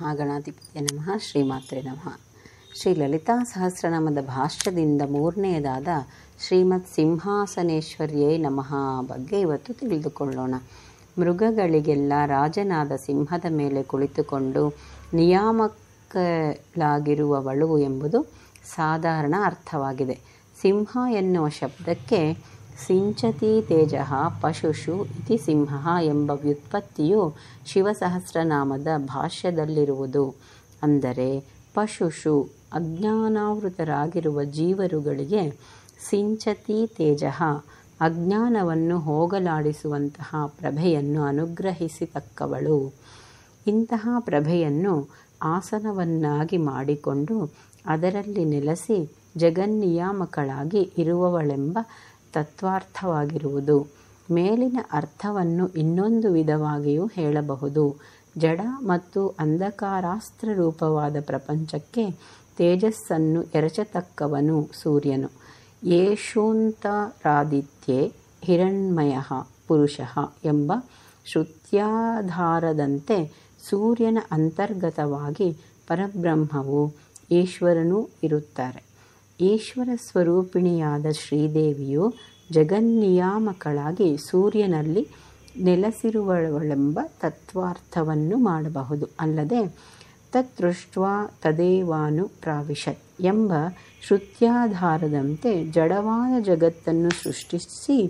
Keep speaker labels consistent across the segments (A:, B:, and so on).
A: ಮಹಾಗಣಾಧಿಪತಿಯ ನಮಃ, ಶ್ರೀಮಾತ್ರೆ ನಮಃ. ಶ್ರೀ ಲಲಿತಾ ಸಹಸ್ರನಾಮದ ಭಾಷ್ಯದಿಂದ ಮೂರನೆಯದಾದ ಶ್ರೀಮತ್ ಸಿಂಹಾಸನೇಶ್ವರ್ಯೇ ನಮಃ ಬಗ್ಗೆ ಇವತ್ತು ತಿಳಿದುಕೊಳ್ಳೋಣ. ಮೃಗಗಳಿಗೆಲ್ಲ ರಾಜನಾದ ಸಿಂಹದ ಮೇಲೆ ಕುಳಿತುಕೊಂಡು ನಿಯಾಮಕಲಾಗಿರುವವಳು ಎಂಬುದು ಸಾಧಾರಣ ಅರ್ಥವಾಗಿದೆ. ಸಿಂಹ ಎನ್ನುವ ಶಬ್ದಕ್ಕೆ ಸಿಂಚತಿ ತೇಜ ಪಶುಷು ಇತಿ ಸಿಂಹ ಎಂಬ ವ್ಯುತ್ಪತ್ತಿಯು ಶಿವಸಹಸ್ರನಾಮದ ಭಾಷ್ಯದಲ್ಲಿರುವುದು. ಅಂದರೆ, ಪಶುಷು ಅಜ್ಞಾನಾವೃತರಾಗಿರುವ ಜೀವರುಗಳಿಗೆ ಸಿಂಚತಿ ತೇಜ ಅಜ್ಞಾನವನ್ನು ಹೋಗಲಾಡಿಸುವಂತಹ ಪ್ರಭೆಯನ್ನು ಅನುಗ್ರಹಿಸಿತಕ್ಕವಳು. ಇಂತಹ ಪ್ರಭೆಯನ್ನು ಆಸನವನ್ನಾಗಿ ಮಾಡಿಕೊಂಡು ಅದರಲ್ಲಿ ನೆಲೆಸಿ ಜಗನ್ನಿಯಾಮಕಳಾಗಿ ಇರುವವಳೆಂಬ ತತ್ವಾರ್ಥವಾಗಿರುವುದು. ಮೇಲಿನ ಅರ್ಥವನ್ನು ಇನ್ನೊಂದು ವಿಧವಾಗಿಯೂ ಹೇಳಬಹುದು. ಜಡ ಮತ್ತು ಅಂಧಕಾರಾಸ್ತ್ರ ರೂಪವಾದ ಪ್ರಪಂಚಕ್ಕೆ ತೇಜಸ್ಸನ್ನು ಎರಚತಕ್ಕವನು ಸೂರ್ಯನು. ಯೇಷೂಂತರಾದಿತ್ಯೆ ಹಿರಣ್ಮಯ ಪುರುಷ ಎಂಬ ಶ್ರುತ್ಯಾಧಾರದಂತೆ ಸೂರ್ಯನ ಅಂತರ್ಗತವಾಗಿ ಪರಬ್ರಹ್ಮವು ಈಶ್ವರನೂ ಇರುತ್ತಾರೆ. ಈಶ್ವರ ಸ್ವರೂಪಿಣಿಯಾದ ಶ್ರೀದೇವಿಯು ಜಗನ್ನಿಯಾಮಕಳಾಗಿ ಸೂರ್ಯನಲ್ಲಿ ನೆಲೆಸಿರುವವಳೆಂಬ ತತ್ವಾರ್ಥವನ್ನು ಮಾಡಬಹುದು. ಅಲ್ಲದೆ ತತ್ಸೃಷ್ಟ್ವಾ ತದೇವಾನು ಪ್ರಾವಿಶತ್ ಎಂಬ ಶ್ರುತ್ಯಾಧಾರದಂತೆ ಜಡವಾದ ಜಗತ್ತನ್ನು ಸೃಷ್ಟಿಸಿ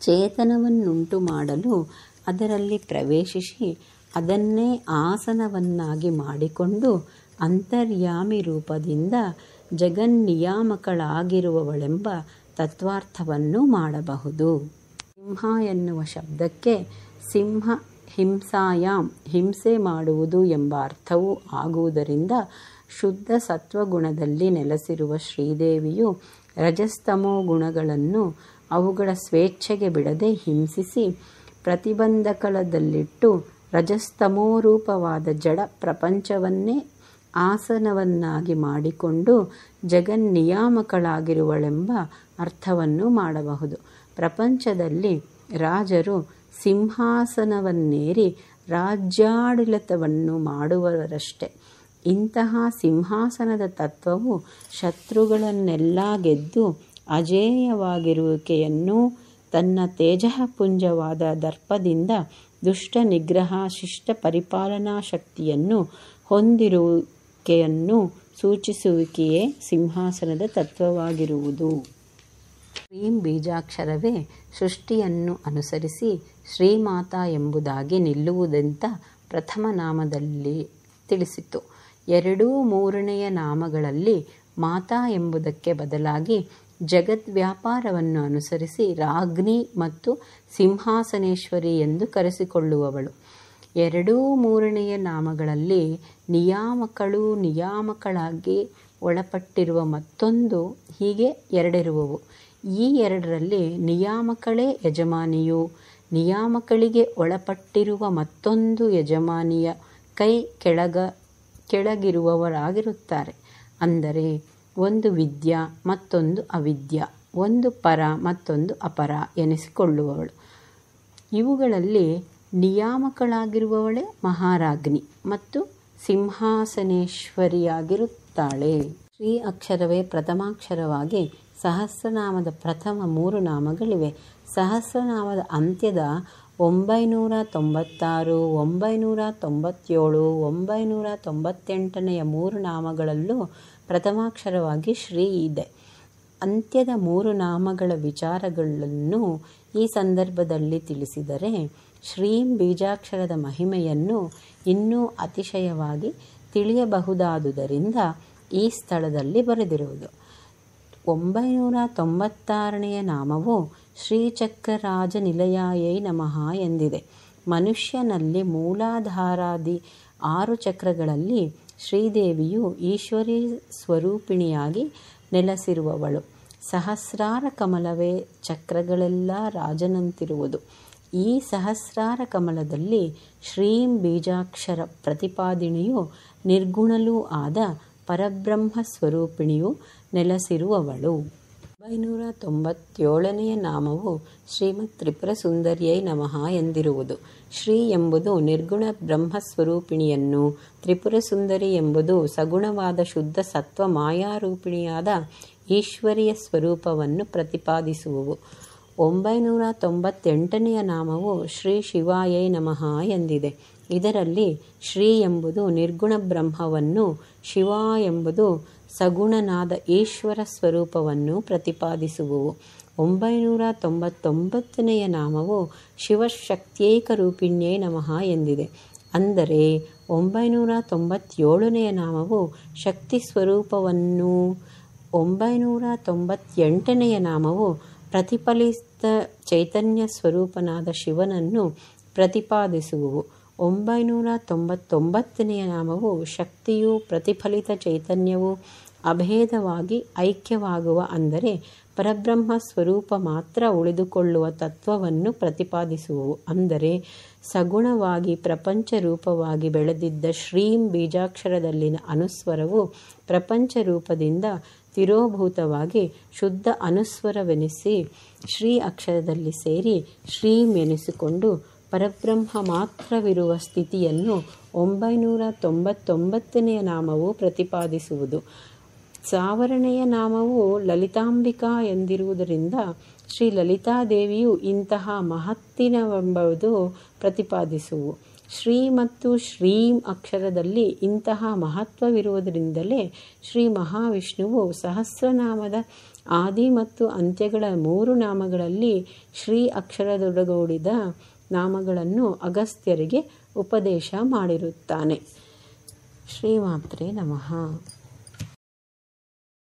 A: ಚೇತನವನ್ನುಂಟು ಮಾಡಲು ಅದರಲ್ಲಿ ಪ್ರವೇಶಿಸಿ ಅದನ್ನೇ ಆಸನವನ್ನಾಗಿ ಮಾಡಿಕೊಂಡು ಅಂತರ್ಯಾಮಿ ರೂಪದಿಂದ ಜಗನ್ನಿಯಾಮಕಳಾಗಿರುವವಳೆಂಬ ತತ್ವಾರ್ಥವನ್ನು ಮಾಡಬಹುದು. ಸಿಂಹ ಎನ್ನುವ ಶಬ್ದಕ್ಕೆ ಸಿಂಹ ಹಿಂಸಾಯಾಮ್ ಹಿಂಸೆ ಮಾಡುವುದು ಎಂಬ ಅರ್ಥವೂ ಆಗುವುದರಿಂದ ಶುದ್ಧ ಸತ್ವಗುಣದಲ್ಲಿ ನೆಲೆಸಿರುವ ಶ್ರೀದೇವಿಯು ರಜಸ್ತಮೋ ಗುಣಗಳನ್ನು ಅವುಗಳ ಸ್ವೇಚ್ಛೆಗೆ ಬಿಡದೆ ಹಿಂಸಿಸಿ ಪ್ರತಿಬಂಧಕಲದಲ್ಲಿಟ್ಟು ರಜಸ್ತಮೋರೂಪವಾದ ಜಡ ಪ್ರಪಂಚವನ್ನೇ ಆಸನವನ್ನಾಗಿ ಮಾಡಿಕೊಂಡು ಜಗನ್ನಿಯಾಮಕಳಾಗಿರುವಳೆಂಬ ಅರ್ಥವನ್ನು ಮಾಡಬಹುದು. ಪ್ರಪಂಚದಲ್ಲಿ ರಾಜರು ಸಿಂಹಾಸನವನ್ನೇರಿ ರಾಜ್ಯಾಡಳಿತವನ್ನು ಮಾಡುವರಷ್ಟೆ ಇಂತಹ ಸಿಂಹಾಸನದ ತತ್ವವು ಶತ್ರುಗಳನ್ನೆಲ್ಲ ಗೆದ್ದು ಅಜೇಯವಾಗಿರುವಿಕೆಯನ್ನು ತನ್ನ ತೇಜಃಪುಂಜವಾದ ದರ್ಪದಿಂದ ದುಷ್ಟ ನಿಗ್ರಹ ಶಿಷ್ಟ ಪರಿಪಾಲನಾ ಶಕ್ತಿಯನ್ನು ಹೊಂದಿರುವಿಕೆಯನ್ನು ಸೂಚಿಸುವಿಕೆಯೇ ಸಿಂಹಾಸನದ ತತ್ವವಾಗಿರುವುದು. ಶ್ರೀಂ ಬೀಜಾಕ್ಷರವೇ ಸೃಷ್ಟಿಯನ್ನು ಅನುಸರಿಸಿ ಶ್ರೀಮಾತಾ ಎಂಬುದಾಗಿ ನಿಲ್ಲುವುದಂತ ಪ್ರಥಮ ನಾಮದಲ್ಲಿ ತಿಳಿಸಿತು ಎರಡೂ ಮೂರನೆಯ ನಾಮಗಳಲ್ಲಿ ಮಾತಾ ಎಂಬುದಕ್ಕೆ ಬದಲಾಗಿ ಜಗದ್ ವ್ಯಾಪಾರವನ್ನು ಅನುಸರಿಸಿ ರಾಜ್ಞಿ ಮತ್ತು ಸಿಂಹಾಸನೇಶ್ವರಿ ಎಂದು ಕರೆಸಿಕೊಳ್ಳುವವಳು. ಎರಡೂ ಮೂರನೆಯ ನಾಮಗಳಲ್ಲಿ ನಿಯಾಮಕಳು ನಿಯಾಮಕಳಾಗಿ ಒಳಪಟ್ಟಿರುವ ಮತ್ತೊಂದು ಹೀಗೆ ಎರಡಿರುವವು. ಈ ಎರಡರಲ್ಲಿ ನಿಯಾಮಕಳೇ ಯಜಮಾನಿಯು, ನಿಯಾಮಕಳಿಗೆ ಒಳಪಟ್ಟಿರುವ ಮತ್ತೊಂದು ಯಜಮಾನಿಯ ಕೈ ಕೆಳಗ, ಕೆಳಗಿರುವವರಾಗಿರುತ್ತಾರೆ. ಅಂದರೆ ಒಂದು ವಿದ್ಯಾ, ಮತ್ತೊಂದು ಅವಿದ್ಯ, ಒಂದು ಪರ, ಮತ್ತೊಂದು ಅಪರ ಎನಿಸಿಕೊಳ್ಳುವವಳು. ಇವುಗಳಲ್ಲಿ ನಿಯಾಮಕಳಾಗಿರುವವಳೇ ಮಹಾರಾಜ್ಞಿ ಮತ್ತು ಸಿಂಹಾಸನೇಶ್ವರಿಯಾಗಿರುತ್ತಾಳೆ. ಶ್ರೀ ಅಕ್ಷರವೇ ಪ್ರಥಮಾಕ್ಷರವಾಗಿ ಸಹಸ್ರನಾಮದ ಪ್ರಥಮ ಮೂರು ನಾಮಗಳಿವೆ. ಸಹಸ್ರನಾಮದ ಅಂತ್ಯದ ಒಂಬೈನೂರ ತೊಂಬತ್ತಾರು ಒಂಬೈನೂರ ತೊಂಬತ್ತೇಳು ಒಂಬೈನೂರ ತೊಂಬತ್ತೆಂಟನೆಯ ಮೂರು ನಾಮಗಳಲ್ಲೂ ಪ್ರಥಮಾಕ್ಷರವಾಗಿ ಶ್ರೀ ಇದೆ. ಅಂತ್ಯದ ಮೂರು ನಾಮಗಳ ವಿಚಾರಗಳನ್ನು ಈ ಸಂದರ್ಭದಲ್ಲಿ ತಿಳಿಸಿದರೆ ಶ್ರೀಂ ಬೀಜಾಕ್ಷರದ ಮಹಿಮೆಯನ್ನು ಇನ್ನೂ ಅತಿಶಯವಾಗಿ ತಿಳಿಯಬಹುದಾದುದರಿಂದ ಈ ಸ್ಥಳದಲ್ಲಿ ಬರೆದಿರುವುದು. ಒಂಬೈನೂರ ತೊಂಬತ್ತಾರನೆಯ ನಾಮವು ಶ್ರೀಚಕ್ರರಾಜ ನಿಲಯಾಯೈ ನಮಃ ಎಂದಿದೆ. ಮನುಷ್ಯನಲ್ಲಿ ಮೂಲಾಧಾರಾದಿ ಆರು ಚಕ್ರಗಳಲ್ಲಿ ಶ್ರೀದೇವಿಯು ಈಶ್ವರಿ ಸ್ವರೂಪಿಣಿಯಾಗಿ ನೆಲೆಸಿರುವವಳು. ಸಹಸ್ರಾರ ಕಮಲವೇ ಚಕ್ರಗಳೆಲ್ಲ ರಾಜನಂತಿರುವುದು. ಈ ಸಹಸ್ರಾರ ಕಮಲದಲ್ಲಿ ಶ್ರೀಂ ಬೀಜಾಕ್ಷರ ಪ್ರತಿಪಾದಿಣಿಯು ನಿರ್ಗುಣಲೂ ಆದ ಪರಬ್ರಹ್ಮ ಸ್ವರೂಪಿಣಿಯು ನೆಲೆಸಿರುವವಳು. ಒಂಬೈನೂರ ತೊಂಬತ್ತೇಳನೆಯ ನಾಮವು ಶ್ರೀಮತ್ ತ್ರಿಪುರ ಸುಂದರಿಯೈ ನಮಃ ಎಂದಿರುವುದು. ಶ್ರೀ ಎಂಬುದು ನಿರ್ಗುಣ ಬ್ರಹ್ಮಸ್ವರೂಪಿಣಿಯನ್ನು ತ್ರಿಪುರ ಸುಂದರಿ ಎಂಬುದು ಸಗುಣವಾದ ಶುದ್ಧ ಸತ್ವ ಮಾಯಾರೂಪಿಣಿಯಾದ ಈಶ್ವರಿಯ ಸ್ವರೂಪವನ್ನು ಪ್ರತಿಪಾದಿಸುವವು. ಒಂಬೈನೂರ ತೊಂಬತ್ತೆಂಟನೆಯ ನಾಮವು ಶ್ರೀ ಶಿವಾಯೈ ನಮಃ ಎಂದಿದೆ. ಇದರಲ್ಲಿ ಶ್ರೀ ಎಂಬುದು ನಿರ್ಗುಣ ಬ್ರಹ್ಮವನ್ನು, ಶಿವ ಎಂಬುದು ಸಗುಣನಾದ ಈಶ್ವರ ಸ್ವರೂಪವನ್ನು ಪ್ರತಿಪಾದಿಸುವವು. ಒಂಬೈನೂರ ತೊಂಬತ್ತೊಂಬತ್ತನೆಯ ನಾಮವು ಶಿವಶಕ್ತ್ಯೇಕ ರೂಪಿಣ್ಯೇ ನಮಃ ಎಂದಿದೆ. ಅಂದರೆ ಒಂಬೈನೂರ ತೊಂಬತ್ತೇಳನೆಯ ನಾಮವು ಶಕ್ತಿ ಸ್ವರೂಪವನ್ನು ಒಂಬೈನೂರ ತೊಂಬತ್ತೆಂಟನೆಯ ನಾಮವು ಪ್ರತಿಫಲಿತ ಚೈತನ್ಯ ಸ್ವರೂಪನಾದ ಶಿವನನ್ನು ಪ್ರತಿಪಾದಿಸುವುವು. ಒಂಬೈನೂರ ತೊಂಬತ್ತೊಂಬತ್ತನೆಯ ನಾಮವು ಶಕ್ತಿಯು ಪ್ರತಿಫಲಿತ ಚೈತನ್ಯವು ಅಭೇದವಾಗಿ ಐಕ್ಯವಾಗುವ ಅಂದರೆ ಪರಬ್ರಹ್ಮ ಸ್ವರೂಪ ಮಾತ್ರ ಉಳಿದುಕೊಳ್ಳುವ ತತ್ವವನ್ನು ಪ್ರತಿಪಾದಿಸುವವು. ಅಂದರೆ ಸಗುಣವಾಗಿ ಪ್ರಪಂಚ ರೂಪವಾಗಿ ಬೆಳೆದಿದ್ದ ಶ್ರೀಂ ಬೀಜಾಕ್ಷರದಲ್ಲಿನ ಅನುಸ್ವರವು ಪ್ರಪಂಚ ರೂಪದಿಂದ ತಿರೋಭೂತವಾಗಿ ಶುದ್ಧ ಅನುಸ್ವರವೆನಿಸಿ ಶ್ರೀ ಅಕ್ಷರದಲ್ಲಿ ಸೇರಿ ಶ್ರೀ ಎನಿಸಿಕೊಂಡು ಪರಬ್ರಹ್ಮ ಮಾತ್ರವಿರುವ ಸ್ಥಿತಿಯನ್ನು ಒಂಬೈನೂರ ತೊಂಬತ್ತೊಂಬತ್ತನೆಯ ನಾಮವು ಪ್ರತಿಪಾದಿಸುವುದು. ಸಾವರಣೆಯ ನಾಮವು ಲಲಿತಾಂಬಿಕಾ ಎಂದಿರುವುದರಿಂದ ಶ್ರೀ ಲಲಿತಾದೇವಿಯು ಇಂತಹ ಮಹತ್ತಿನವೆಂಬುದು ಪ್ರತಿಪಾದಿಸುವು. ಶ್ರೀ ಮತ್ತು ಶ್ರೀಂ ಅಕ್ಷರದಲ್ಲಿ ಇಂತಹ ಮಹತ್ವವಿರುವುದರಿಂದಲೇ ಶ್ರೀ ಮಹಾವಿಷ್ಣುವು ಸಹಸ್ರನಾಮದ ಆದಿ ಮತ್ತು ಅಂತ್ಯಗಳ ಮೂರು ನಾಮಗಳಲ್ಲಿ ಶ್ರೀ ಅಕ್ಷರದೊಡಗೂಡಿದ ನಾಮಗಳನ್ನು ಅಗಸ್ತ್ಯರಿಗೆ ಉಪದೇಶ ಮಾಡಿರುತ್ತಾನೆ. ಶ್ರೀಮಾತ್ರೆ ನಮಃ.